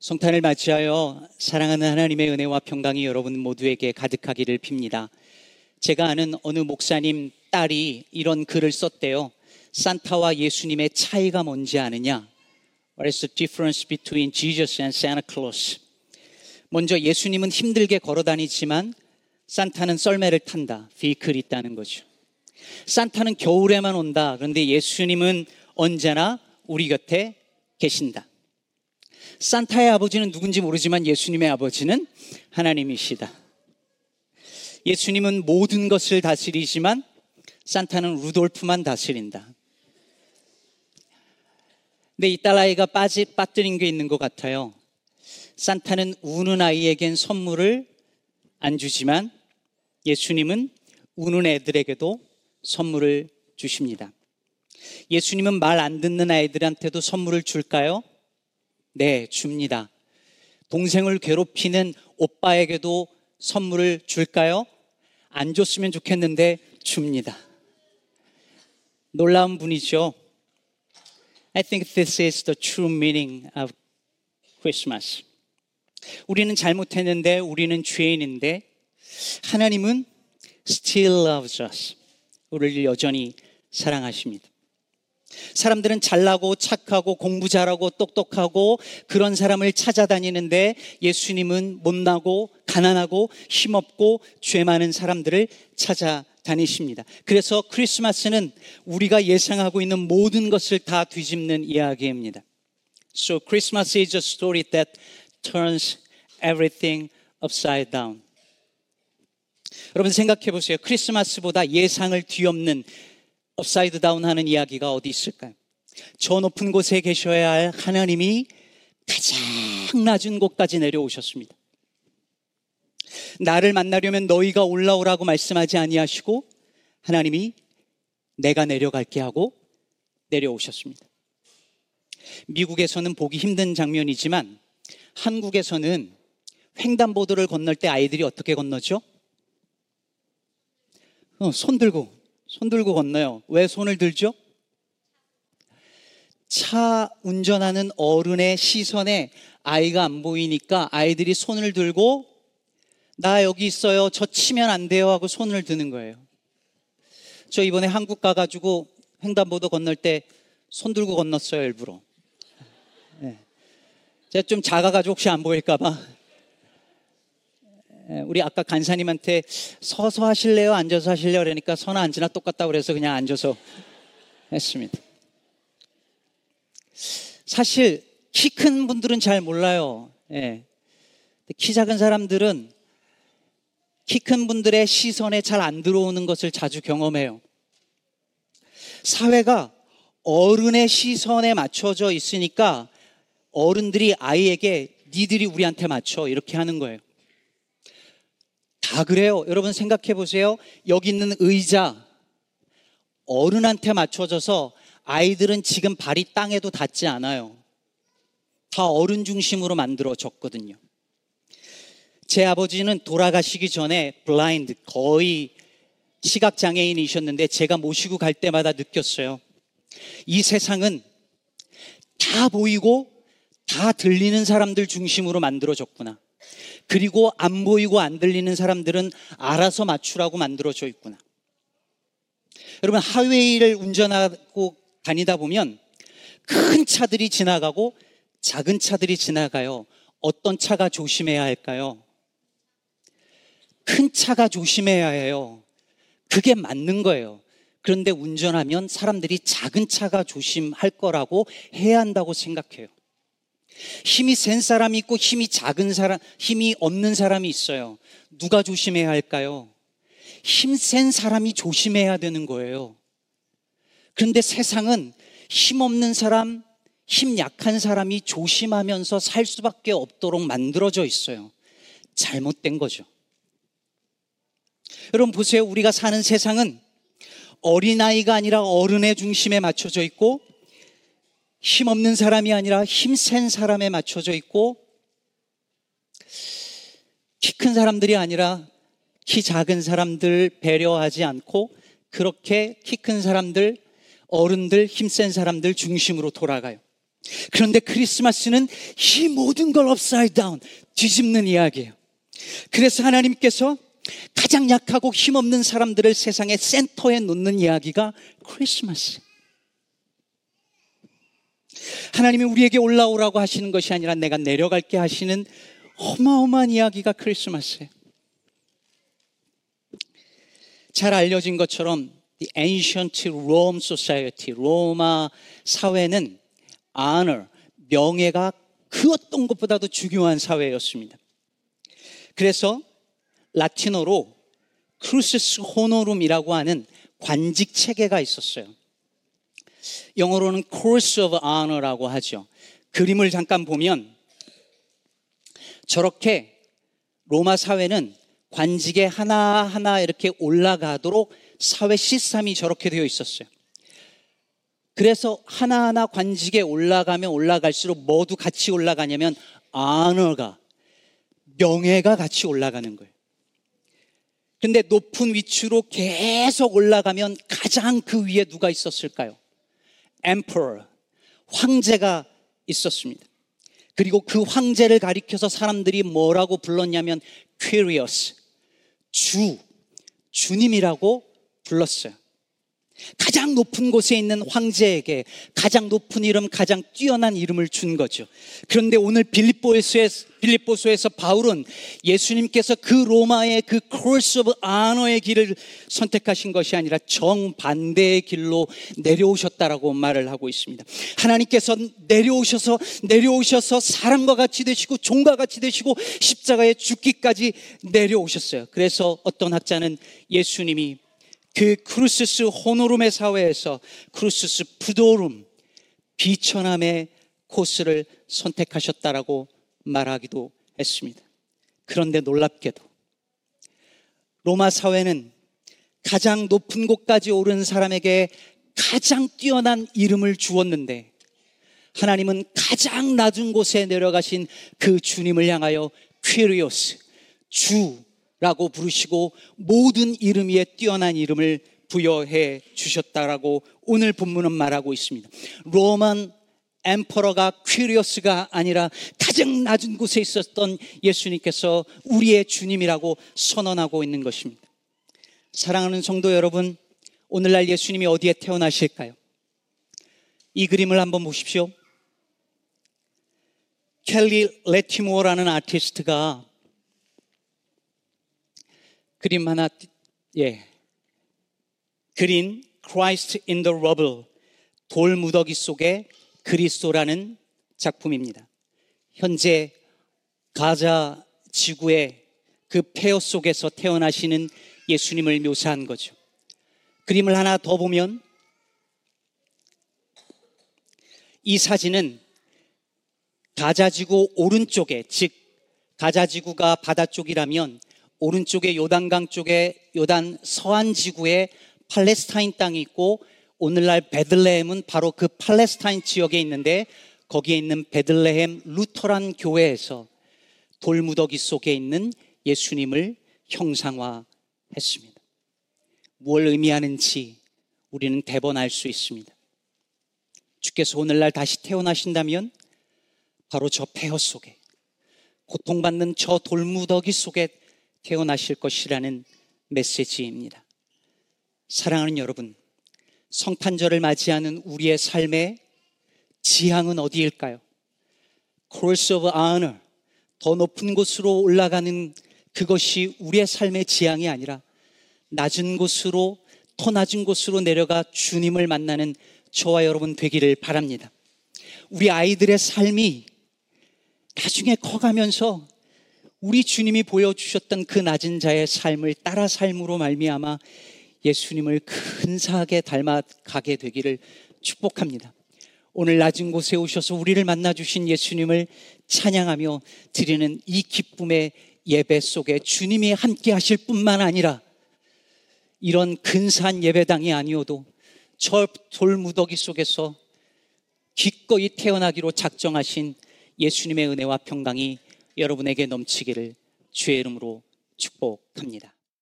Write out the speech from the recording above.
성탄을 맞이하여 사랑하는 하나님의 은혜와 평강이 여러분 모두에게 가득하기를 빕니다. 제가 아는 어느 목사님 딸이 이런 글을 썼대요. 산타와 예수님의 차이가 뭔지 아느냐? What is the difference between Jesus and Santa Claus? 먼저 예수님은 힘들게 걸어 다니지만 산타는 썰매를 탄다. 비클이 있다는 거죠. 산타는 겨울에만 온다. 그런데 예수님은 언제나 우리 곁에 계신다. 산타의 아버지는 누군지 모르지만 예수님의 아버지는 하나님이시다. 예수님은 모든 것을 다스리지만 산타는 루돌프만 다스린다. 근데 이 딸아이가 빠지, 빠뜨린 게 있는 것 같아요. 산타는 우는 아이에겐 선물을 안 주지만 예수님은 우는 애들에게도 선물을 주십니다. 예수님은 말 안 듣는 아이들한테도 선물을 줄까요? 네, 줍니다. 동생을 괴롭히는 오빠에게도 선물을 줄까요? 안 줬으면 좋겠는데 줍니다. 놀라운 분이죠. I think this is the true meaning of Christmas. 우리는 잘못했는데, 우리는 죄인인데, 하나님은 still loves us. 우리를 여전히 사랑하십니다. 사람들은 잘나고 착하고 공부 잘하고 똑똑하고 그런 사람을 찾아다니는데 예수님은 못나고 가난하고 힘없고 죄 많은 사람들을 찾아다니십니다. 그래서 크리스마스는 우리가 예상하고 있는 모든 것을 다 뒤집는 이야기입니다. So Christmas is a story that turns everything upside down. 여러분 생각해 보세요. 크리스마스보다 예상을 뒤엎는 upside down 하는 이야기가 어디 있을까요? 저 높은 곳에 계셔야 할 하나님이 가장 낮은 곳까지 내려오셨습니다. 나를 만나려면 너희가 올라오라고 말씀하지 아니하시고 하나님이 내가 내려갈게 하고 내려오셨습니다. 미국에서는 보기 힘든 장면이지만 한국에서는 횡단보도를 건널 때 아이들이 어떻게 건너죠? 어, 손 들고 손 들고 건너요. 왜 손을 들죠? 차 운전하는 어른의 시선에 아이가 안 보이니까 아이들이 손을 들고 나 여기 있어요. 저 치면 안 돼요 하고 손을 드는 거예요. 저 이번에 한국 가가지고 횡단보도 건널 때 손 들고 건넜어요 일부러. 네. 제가 좀 작아가지고 혹시 안 보일까봐. 예, 우리 아까 간사님한테 서서 하실래요? 앉아서 하실래요? 그러니까 서나 앉으나 똑같다 그래서 그냥 앉아서 했습니다. 사실 키 큰 분들은 잘 몰라요. 예. 키 작은 사람들은 키 큰 분들의 시선에 잘 안 들어오는 것을 자주 경험해요. 사회가 어른의 시선에 맞춰져 있으니까 어른들이 아이에게 니들이 우리한테 맞춰 이렇게 하는 거예요. 다 그래요. 여러분 생각해 보세요. 여기 있는 의자 어른한테 맞춰져서 아이들은 지금 발이 땅에도 닿지 않아요. 다 어른 중심으로 만들어졌거든요. 제 아버지는 돌아가시기 전에 블라인드 거의 시각 장애인이셨는데 제가 모시고 갈 때마다 느꼈어요. 이 세상은 다 보이고 다 들리는 사람들 중심으로 만들어졌구나. 그리고 안 보이고 안 들리는 사람들은 알아서 맞추라고 만들어져 있구나. 여러분, 하웨이를 운전하고 다니다 보면 큰 차들이 지나가고 작은 차들이 지나가요. 어떤 차가 조심해야 할까요? 큰 차가 조심해야 해요. 그게 맞는 거예요. 그런데 운전하면 사람들이 작은 차가 조심할 거라고 해야 한다고 생각해요. 힘이 센 사람이 있고 힘이 작은 사람, 힘이 없는 사람이 있어요. 누가 조심해야 할까요? 힘 센 사람이 조심해야 되는 거예요. 그런데 세상은 힘 없는 사람, 힘 약한 사람이 조심하면서 살 수밖에 없도록 만들어져 있어요. 잘못된 거죠. 여러분 보세요. 우리가 사는 세상은 어린아이가 아니라 어른의 중심에 맞춰져 있고 힘없는 사람이 아니라 힘센 사람에 맞춰져 있고 키 큰 사람들이 아니라 키 작은 사람들 배려하지 않고 그렇게 키 큰 사람들, 어른들, 힘센 사람들 중심으로 돌아가요. 그런데 크리스마스는 이 모든 걸 upside down, 뒤집는 이야기예요. 그래서 하나님께서 가장 약하고 힘없는 사람들을 세상의 센터에 놓는 이야기가 크리스마스. 하나님이 우리에게 올라오라고 하시는 것이 아니라 내가 내려갈게 하시는 어마어마한 이야기가 크리스마스예요. 잘 알려진 것처럼 the ancient Rome society, 로마 사회는 honor, 명예가 그 어떤 것보다도 중요한 사회였습니다. 그래서 라틴어로 cursus honorum이라고 하는 관직 체계가 있었어요. 영어로는 course of honor라고 하죠. 그림을 잠깐 보면 저렇게 로마 사회는 관직에 하나하나 이렇게 올라가도록 사회 시스템이 저렇게 되어 있었어요. 그래서 하나하나 관직에 올라가면 올라갈수록 모두 같이 올라가냐면 아너가 명예가 같이 올라가는 거예요. 근데 높은 위치로 계속 올라가면 가장 그 위에 누가 있었을까요? Emperor, 황제가 있었습니다. 그리고 그 황제를 가리켜서 사람들이 뭐라고 불렀냐면 Kyrios, 주, 주님이라고 불렀어요. 가장 높은 곳에 있는 황제에게 가장 높은 이름, 가장 뛰어난 이름을 준 거죠. 그런데 오늘 빌립보에서, 빌립보서에서 바울은 예수님께서 그 로마의 그 course of honor의 길을 선택하신 것이 아니라 정반대의 길로 내려오셨다라고 말을 하고 있습니다. 하나님께서 내려오셔서 내려오셔서 사람과 같이 되시고 종과 같이 되시고 십자가에 죽기까지 내려오셨어요. 그래서 어떤 학자는 예수님이 그 cursus honorum의 사회에서 cursus pudorum 비천함의 코스를 선택하셨다라고 말하기도 했습니다. 그런데 놀랍게도 로마 사회는 가장 높은 곳까지 오른 사람에게 가장 뛰어난 이름을 주었는데 하나님은 가장 낮은 곳에 내려가신 그 주님을 향하여 퀴리오스 주 라고 부르시고 모든 이름 위에 뛰어난 이름을 부여해 주셨다라고 오늘 본문은 말하고 있습니다. 로만 엠퍼러가 퀴리어스가 아니라 가장 낮은 곳에 있었던 예수님께서 우리의 주님이라고 선언하고 있는 것입니다. 사랑하는 성도 여러분, 오늘날 예수님이 어디에 태어나실까요? 이 그림을 한번 보십시오. 켈리 레티모어라는 아티스트가 그림 하나 예 그린 Christ in the Rubble 돌 무더기 속에 그리스도라는 작품입니다. 현재 가자 지구의 그 폐허 속에서 태어나시는 예수님을 묘사한 거죠. 그림을 하나 더 보면 이 사진은 가자지구 오른쪽에 즉 가자지구가 바다 쪽이라면 오른쪽에 요단강 쪽에 요단 서안 지구에 팔레스타인 땅이 있고 오늘날 베들레헴은 바로 그 팔레스타인 지역에 있는데 거기에 있는 베들레헴 루터란 교회에서 돌무더기 속에 있는 예수님을 형상화했습니다. 뭘 의미하는지 우리는 대번 알 수 있습니다. 주께서 오늘날 다시 태어나신다면 바로 저 폐허 속에 고통받는 저 돌무더기 속에 태어나실 것이라는 메시지입니다. 사랑하는 여러분, 성탄절을 맞이하는 우리의 삶의 지향은 어디일까요? Cross of Honor, 더 높은 곳으로 올라가는 그것이 우리의 삶의 지향이 아니라 낮은 곳으로, 더 낮은 곳으로 내려가 주님을 만나는 저와 여러분 되기를 바랍니다. 우리 아이들의 삶이 나중에 커가면서 우리 주님이 보여주셨던 그 낮은 자의 삶을 따라 삶으로 말미암아 예수님을 근사하게 닮아가게 되기를 축복합니다. 오늘 낮은 곳에 오셔서 우리를 만나 주신 예수님을 찬양하며 드리는 이 기쁨의 예배 속에 주님이 함께 하실 뿐만 아니라 이런 근사한 예배당이 아니어도 저 돌무더기 속에서 기꺼이 태어나기로 작정하신 예수님의 은혜와 평강이 여러분에게 넘치기를 주의 이름으로 축복합니다.